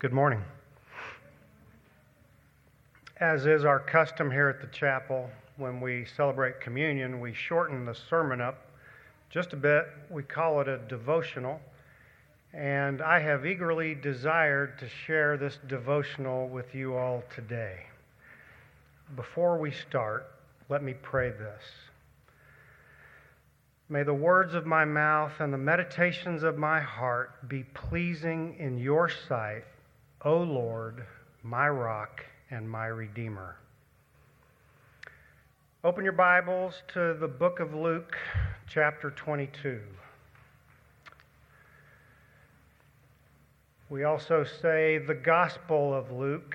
Good morning. As is our custom here at the chapel, when we celebrate communion, we shorten the sermon up just a bit. We call it a devotional. And I have eagerly desired to share this devotional with you all today. Before we start, let me pray this. May the words of my mouth and the meditations of my heart be pleasing in your sight, O Lord, my rock and my redeemer. Open your Bibles to the book of Luke, chapter 22. We also say the Gospel of Luke.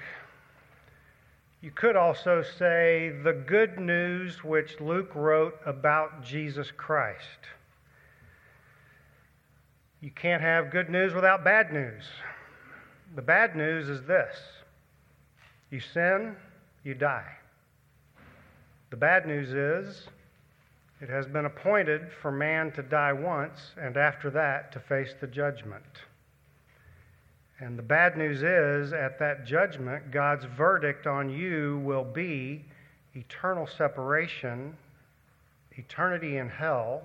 You could also say the good news which Luke wrote about Jesus Christ. You can't have good news without bad news. The bad news is this you sin, you die. The bad news is it has been appointed for man to die once, and after that to face the judgment. And the bad news is, at that judgment, God's verdict on you will be eternal separation, eternity in hell,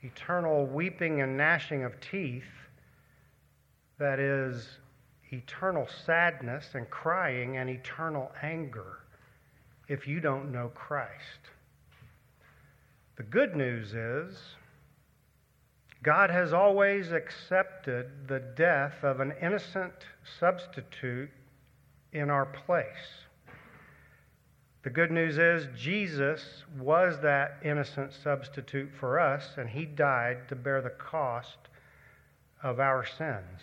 eternal weeping and gnashing of teeth, that is, eternal sadness and crying and eternal anger if you don't know Christ. The good news is, God has always accepted the death of an innocent substitute in our place. The good news is Jesus was that innocent substitute for us, and he died to bear the cost of our sins,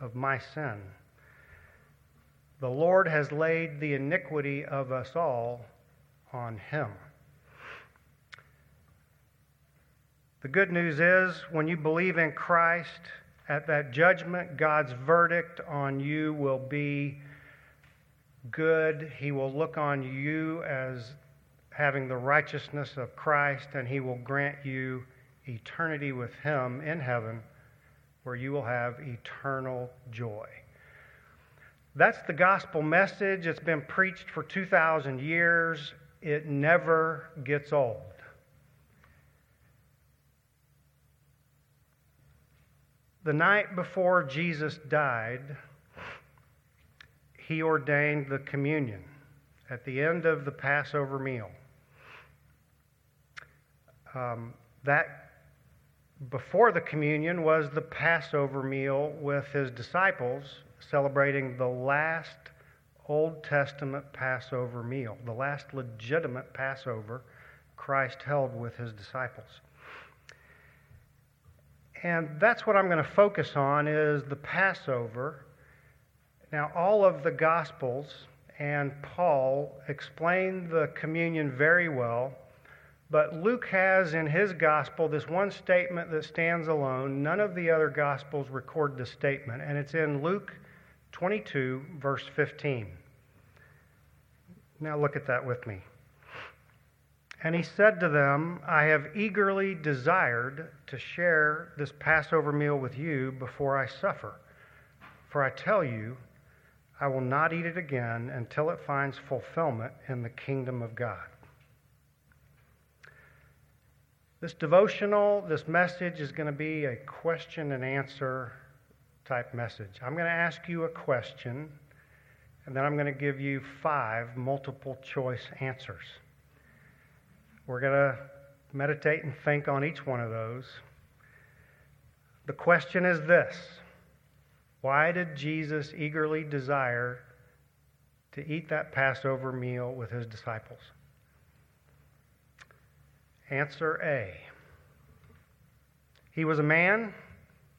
of my sin. The Lord has laid the iniquity of us all on him. The good news is when you believe in Christ, at that judgment, God's verdict on you will be good. He will look on you as having the righteousness of Christ, and He will grant you eternity with Him in heaven, where you will have eternal joy. That's the gospel message. It's been preached for 2,000 years. It never gets old. The night before Jesus died, he ordained the communion at the end of the Passover meal. Um, that before the communion was the Passover meal with his disciples, celebrating the last Old Testament Passover meal, the last legitimate Passover Christ held with his disciples. And that's what I'm going to focus on is the Passover. Now, all of the Gospels and Paul explain the communion very well, but Luke has in his Gospel this one statement that stands alone. None of the other Gospels record the statement, and it's in Luke 22, verse 15. Now, look at that with me. And he said to them, I have eagerly desired to share this Passover meal with you before I suffer. For I tell you, I will not eat it again until it finds fulfillment in the kingdom of God. This devotional, this message is going to be a question and answer type message. I'm going to ask you a question, and then I'm going to give you five multiple choice answers. We're going to meditate and think on each one of those. The question is this Why did Jesus eagerly desire to eat that Passover meal with his disciples? Answer A. He was a man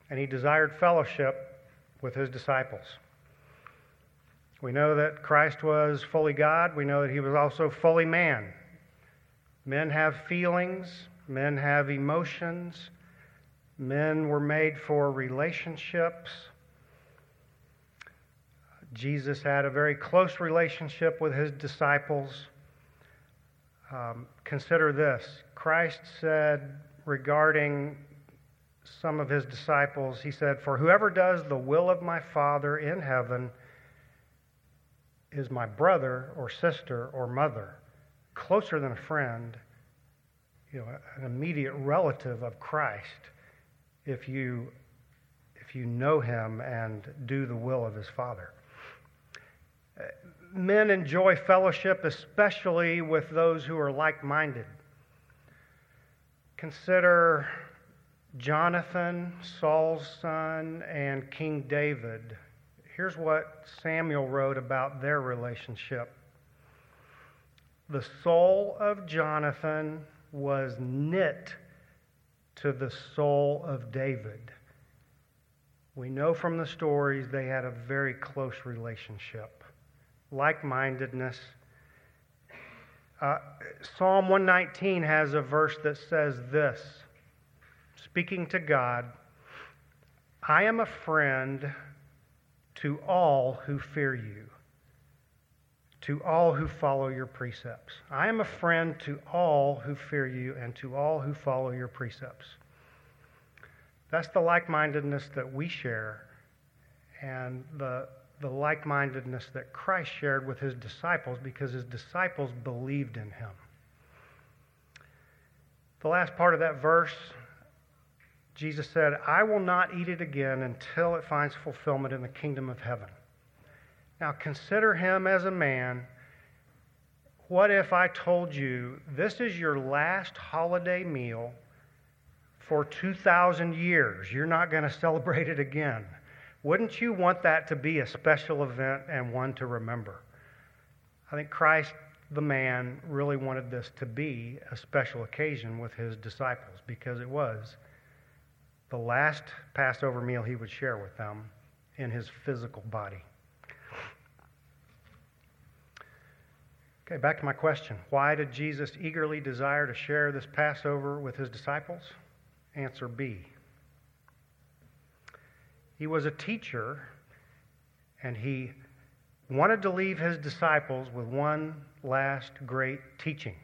and he desired fellowship with his disciples. We know that Christ was fully God. We know that he was also fully man. Men have feelings, men have emotions, men were made for relationships. Jesus had a very close relationship with his disciples. Um, consider this Christ said regarding some of his disciples, he said, For whoever does the will of my Father in heaven is my brother or sister or mother, closer than a friend, you know, an immediate relative of Christ if you if you know him and do the will of his Father. Men enjoy fellowship, especially with those who are like minded. Consider Jonathan, Saul's son, and King David. Here's what Samuel wrote about their relationship. The soul of Jonathan was knit to the soul of David. We know from the stories they had a very close relationship, like mindedness. Uh, Psalm 119 has a verse that says this speaking to God, I am a friend to all who fear you, to all who follow your precepts. I am a friend to all who fear you and to all who follow your precepts. That's the like mindedness that we share and the, the like mindedness that Christ shared with his disciples because his disciples believed in him. The last part of that verse Jesus said, I will not eat it again until it finds fulfillment in the kingdom of heaven. Now consider him as a man. What if I told you this is your last holiday meal for 2,000 years? You're not going to celebrate it again. Wouldn't you want that to be a special event and one to remember? I think Christ, the man, really wanted this to be a special occasion with his disciples because it was the last Passover meal he would share with them in his physical body. Okay, back to my question. Why did Jesus eagerly desire to share this Passover with his disciples? Answer B. He was a teacher, and he wanted to leave his disciples with one last great teaching.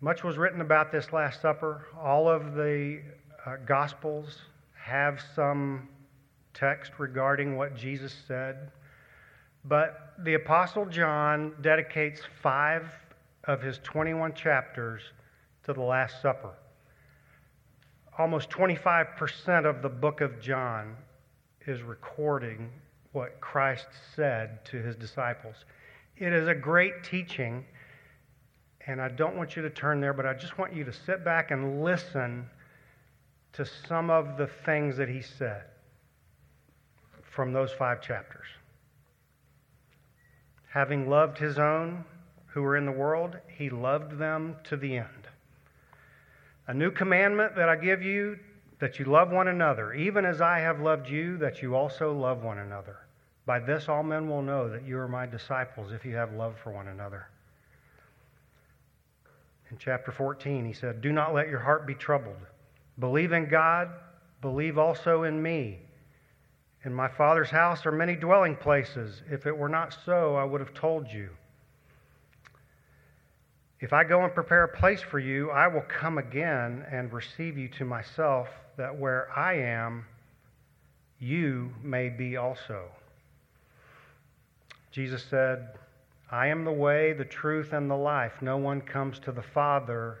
Much was written about this Last Supper. All of the uh, Gospels have some text regarding what Jesus said. But the Apostle John dedicates five of his 21 chapters to the Last Supper. Almost 25% of the book of John is recording what Christ said to his disciples. It is a great teaching and I don't want you to turn there, but I just want you to sit back and listen to some of the things that he said from those five chapters. Having loved his own who were in the world, he loved them to the end. A new commandment that I give you that you love one another, even as I have loved you, that you also love one another. By this all men will know that you are my disciples if you have love for one another. In chapter 14, he said, Do not let your heart be troubled. Believe in God, believe also in me. In my Father's house are many dwelling places. If it were not so, I would have told you. If I go and prepare a place for you, I will come again and receive you to myself, that where I am, you may be also. Jesus said, I am the way, the truth, and the life. No one comes to the Father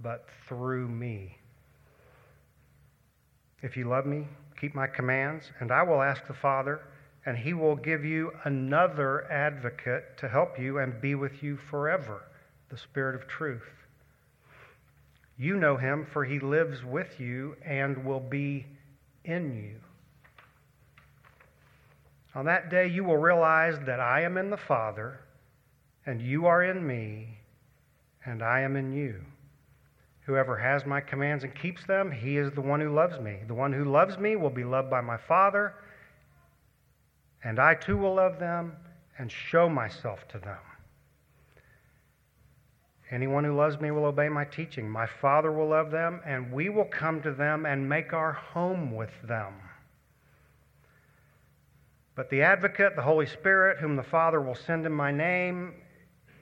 but through me. If you love me, keep my commands, and I will ask the Father, and he will give you another advocate to help you and be with you forever the Spirit of truth. You know him, for he lives with you and will be in you. On that day, you will realize that I am in the Father and you are in me, and I am in you. Whoever has my commands and keeps them, he is the one who loves me. The one who loves me will be loved by my Father, and I too will love them and show myself to them. Anyone who loves me will obey my teaching. My Father will love them, and we will come to them and make our home with them. But the advocate, the Holy Spirit, whom the Father will send in my name,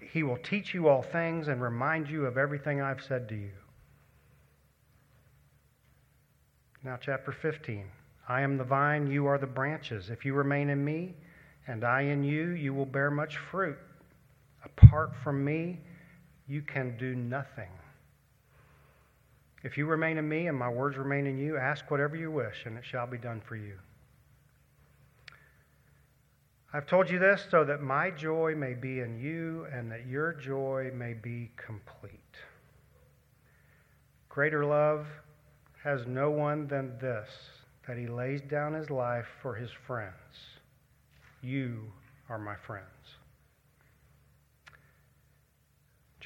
he will teach you all things and remind you of everything I've said to you. Now, chapter 15. I am the vine, you are the branches. If you remain in me, and I in you, you will bear much fruit. Apart from me, you can do nothing. If you remain in me and my words remain in you, ask whatever you wish, and it shall be done for you. I've told you this so that my joy may be in you and that your joy may be complete. Greater love has no one than this, that he lays down his life for his friends. You are my friends.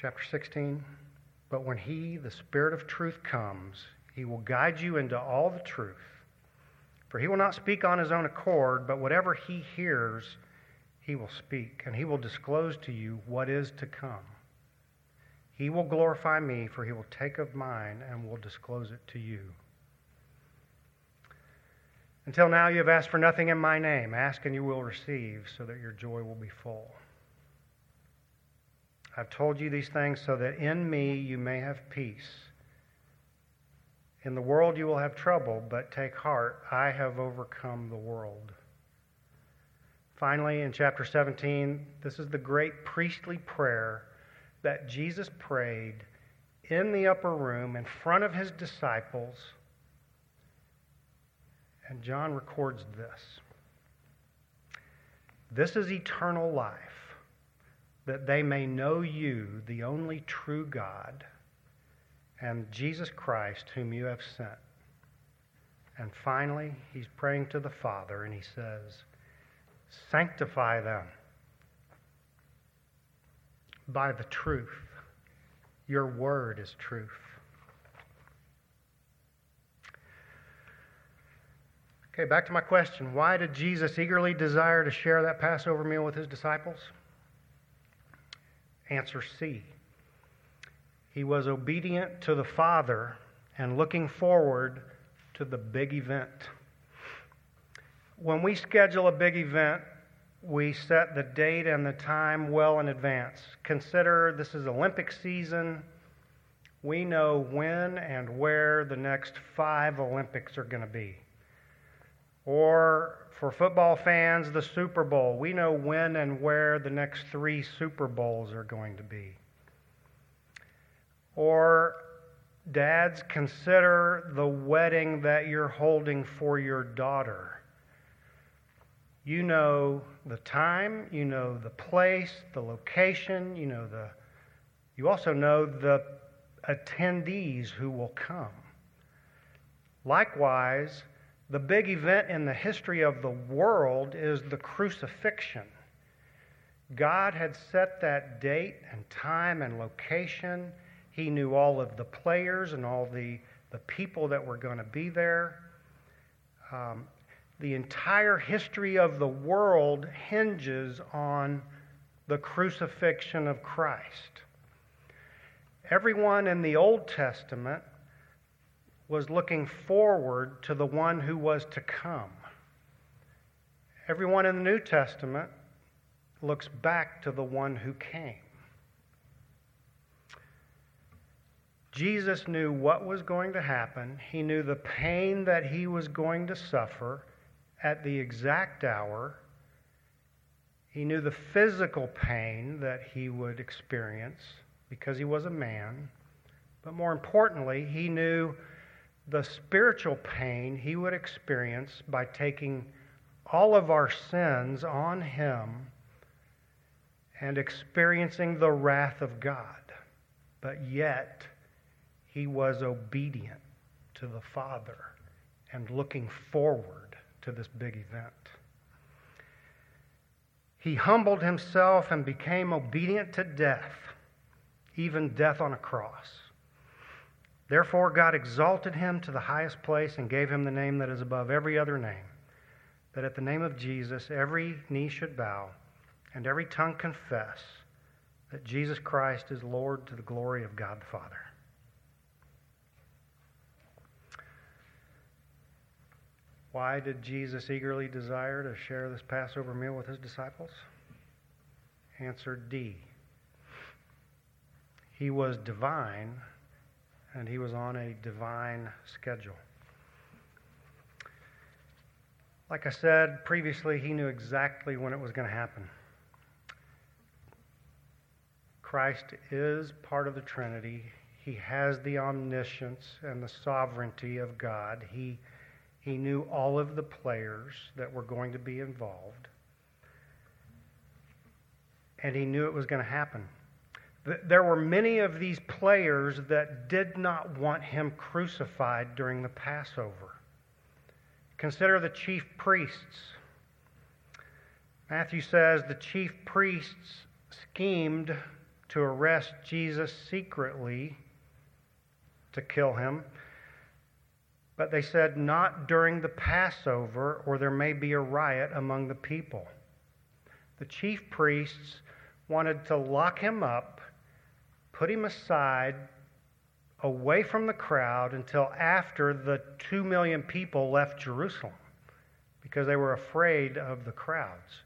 Chapter 16. But when he, the Spirit of truth, comes, he will guide you into all the truth. For he will not speak on his own accord, but whatever he hears, he will speak, and he will disclose to you what is to come. He will glorify me, for he will take of mine and will disclose it to you. Until now, you have asked for nothing in my name. Ask and you will receive, so that your joy will be full. I've told you these things so that in me you may have peace. In the world you will have trouble, but take heart, I have overcome the world. Finally, in chapter 17, this is the great priestly prayer that Jesus prayed in the upper room in front of his disciples. And John records this. This is eternal life that they may know you, the only true God, and Jesus Christ, whom you have sent. And finally, he's praying to the Father, and he says, Sanctify them by the truth. Your word is truth. Okay, back to my question. Why did Jesus eagerly desire to share that Passover meal with his disciples? Answer C. He was obedient to the Father and looking forward to the big event. When we schedule a big event, we set the date and the time well in advance. Consider this is Olympic season. We know when and where the next five Olympics are going to be. Or for football fans, the Super Bowl. We know when and where the next three Super Bowls are going to be. Or, dads, consider the wedding that you're holding for your daughter. You know the time, you know the place, the location, you know the you also know the attendees who will come. Likewise, the big event in the history of the world is the crucifixion. God had set that date and time and location. He knew all of the players and all the, the people that were going to be there. Um, the entire history of the world hinges on the crucifixion of Christ. Everyone in the Old Testament was looking forward to the one who was to come. Everyone in the New Testament looks back to the one who came. Jesus knew what was going to happen. He knew the pain that he was going to suffer at the exact hour. He knew the physical pain that he would experience because he was a man. But more importantly, he knew the spiritual pain he would experience by taking all of our sins on him and experiencing the wrath of God. But yet, he was obedient to the Father and looking forward to this big event. He humbled himself and became obedient to death, even death on a cross. Therefore, God exalted him to the highest place and gave him the name that is above every other name, that at the name of Jesus every knee should bow and every tongue confess that Jesus Christ is Lord to the glory of God the Father. Why did Jesus eagerly desire to share this Passover meal with his disciples? Answer D. He was divine and he was on a divine schedule. Like I said previously, he knew exactly when it was going to happen. Christ is part of the Trinity. He has the omniscience and the sovereignty of God. He, he knew all of the players that were going to be involved. And he knew it was going to happen. There were many of these players that did not want him crucified during the Passover. Consider the chief priests. Matthew says the chief priests schemed to arrest Jesus secretly to kill him. But they said, not during the Passover, or there may be a riot among the people. The chief priests wanted to lock him up put him aside away from the crowd until after the two million people left Jerusalem because they were afraid of the crowds.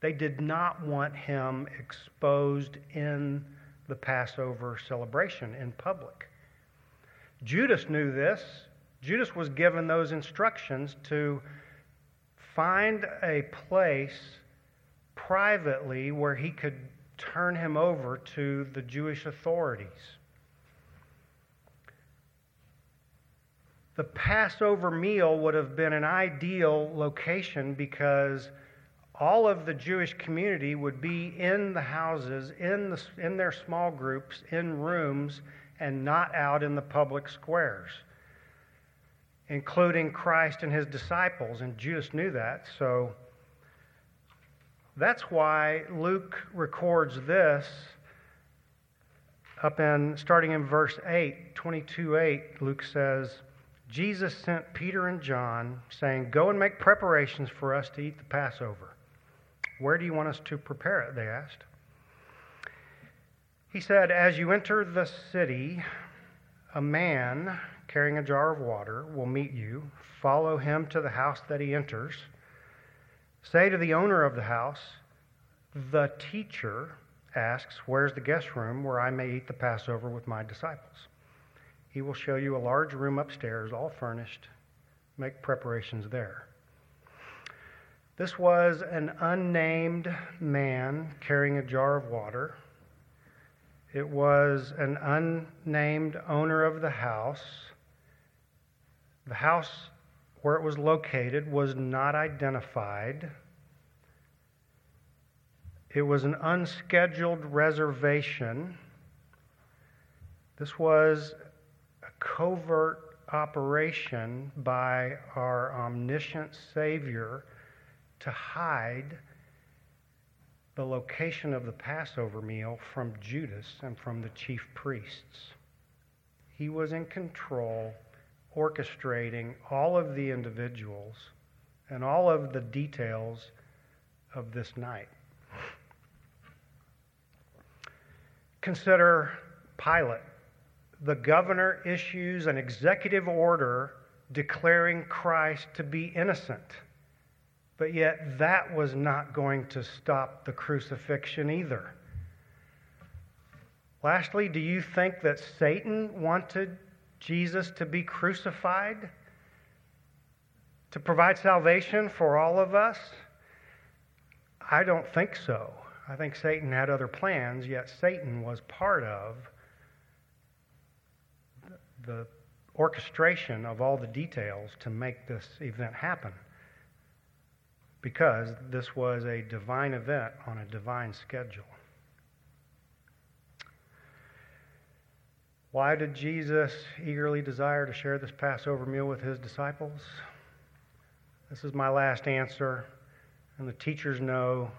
They did not want him exposed in the Passover celebration in public. Judas knew this. Judas was given those instructions to find a place privately where he could turn him over to the Jewish authorities. The Passover meal would have been an ideal location because all of the Jewish community would be in the houses, in, the, in their small groups, in rooms, and not out in the public squares, including Christ and his disciples. And Judas knew that, so that's why Luke records this up in starting in verse 8, 22 8. Luke says, Jesus sent Peter and John, saying, Go and make preparations for us to eat the Passover. Where do you want us to prepare it? They asked. He said, As you enter the city, a man carrying a jar of water will meet you. Follow him to the house that he enters. Say to the owner of the house, The teacher asks, Where's the guest room where I may eat the Passover with my disciples? He will show you a large room upstairs, all furnished. Make preparations there. This was an unnamed man carrying a jar of water. It was an unnamed owner of the house. The house where it was located was not identified. It was an unscheduled reservation. This was a covert operation by our omniscient Savior to hide the location of the Passover meal from Judas and from the chief priests. He was in control orchestrating all of the individuals and all of the details of this night. Consider Pilate. The governor issues an executive order declaring Christ to be innocent. But yet, that was not going to stop the crucifixion either. Lastly, do you think that Satan wanted Jesus to be crucified to provide salvation for all of us? I don't think so. I think Satan had other plans, yet Satan was part of the orchestration of all the details to make this event happen. Because this was a divine event on a divine schedule. Why did Jesus eagerly desire to share this Passover meal with his disciples? This is my last answer, and the teachers know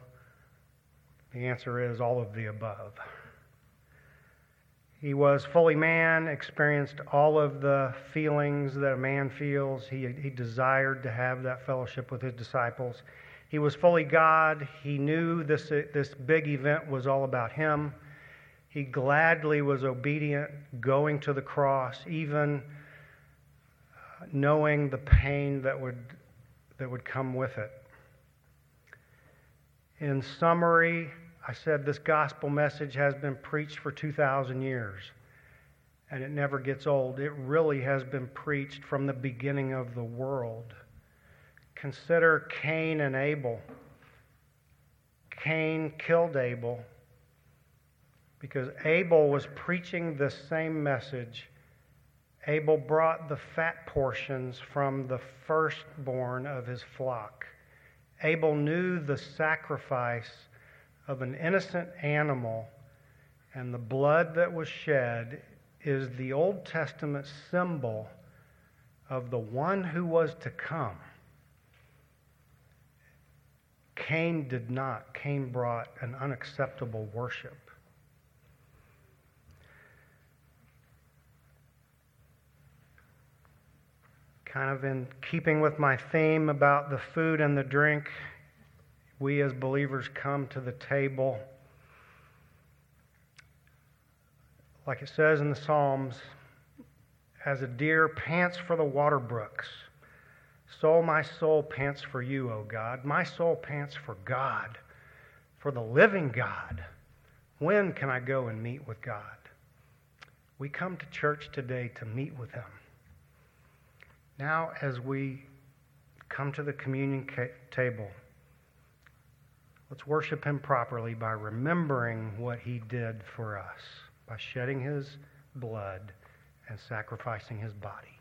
the answer is all of the above. He was fully man, experienced all of the feelings that a man feels. He, he desired to have that fellowship with his disciples. He was fully God. He knew this, this big event was all about him. He gladly was obedient, going to the cross, even knowing the pain that would, that would come with it. In summary, I said this gospel message has been preached for 2,000 years, and it never gets old. It really has been preached from the beginning of the world. consider Cain and Abel. Cain killed Abel because Abel was preaching the same message. Abel brought the fat portions from the firstborn of his flock. Abel knew the sacrifice of an innocent animal, and the blood that was shed is the Old Testament symbol of the one who was to come. Cain did not. Cain brought an unacceptable worship. Kind of in keeping with my theme about the food and the drink, we as believers come to the table. Like it says in the Psalms, as a deer pants for the water brooks, so my soul pants for you, O God. My soul pants for God, for the living God. When can I go and meet with God? We come to church today to meet with Him. Now, as we come to the communion ca- table, let's worship Him properly by remembering what He did for us, by shedding His blood and sacrificing His body.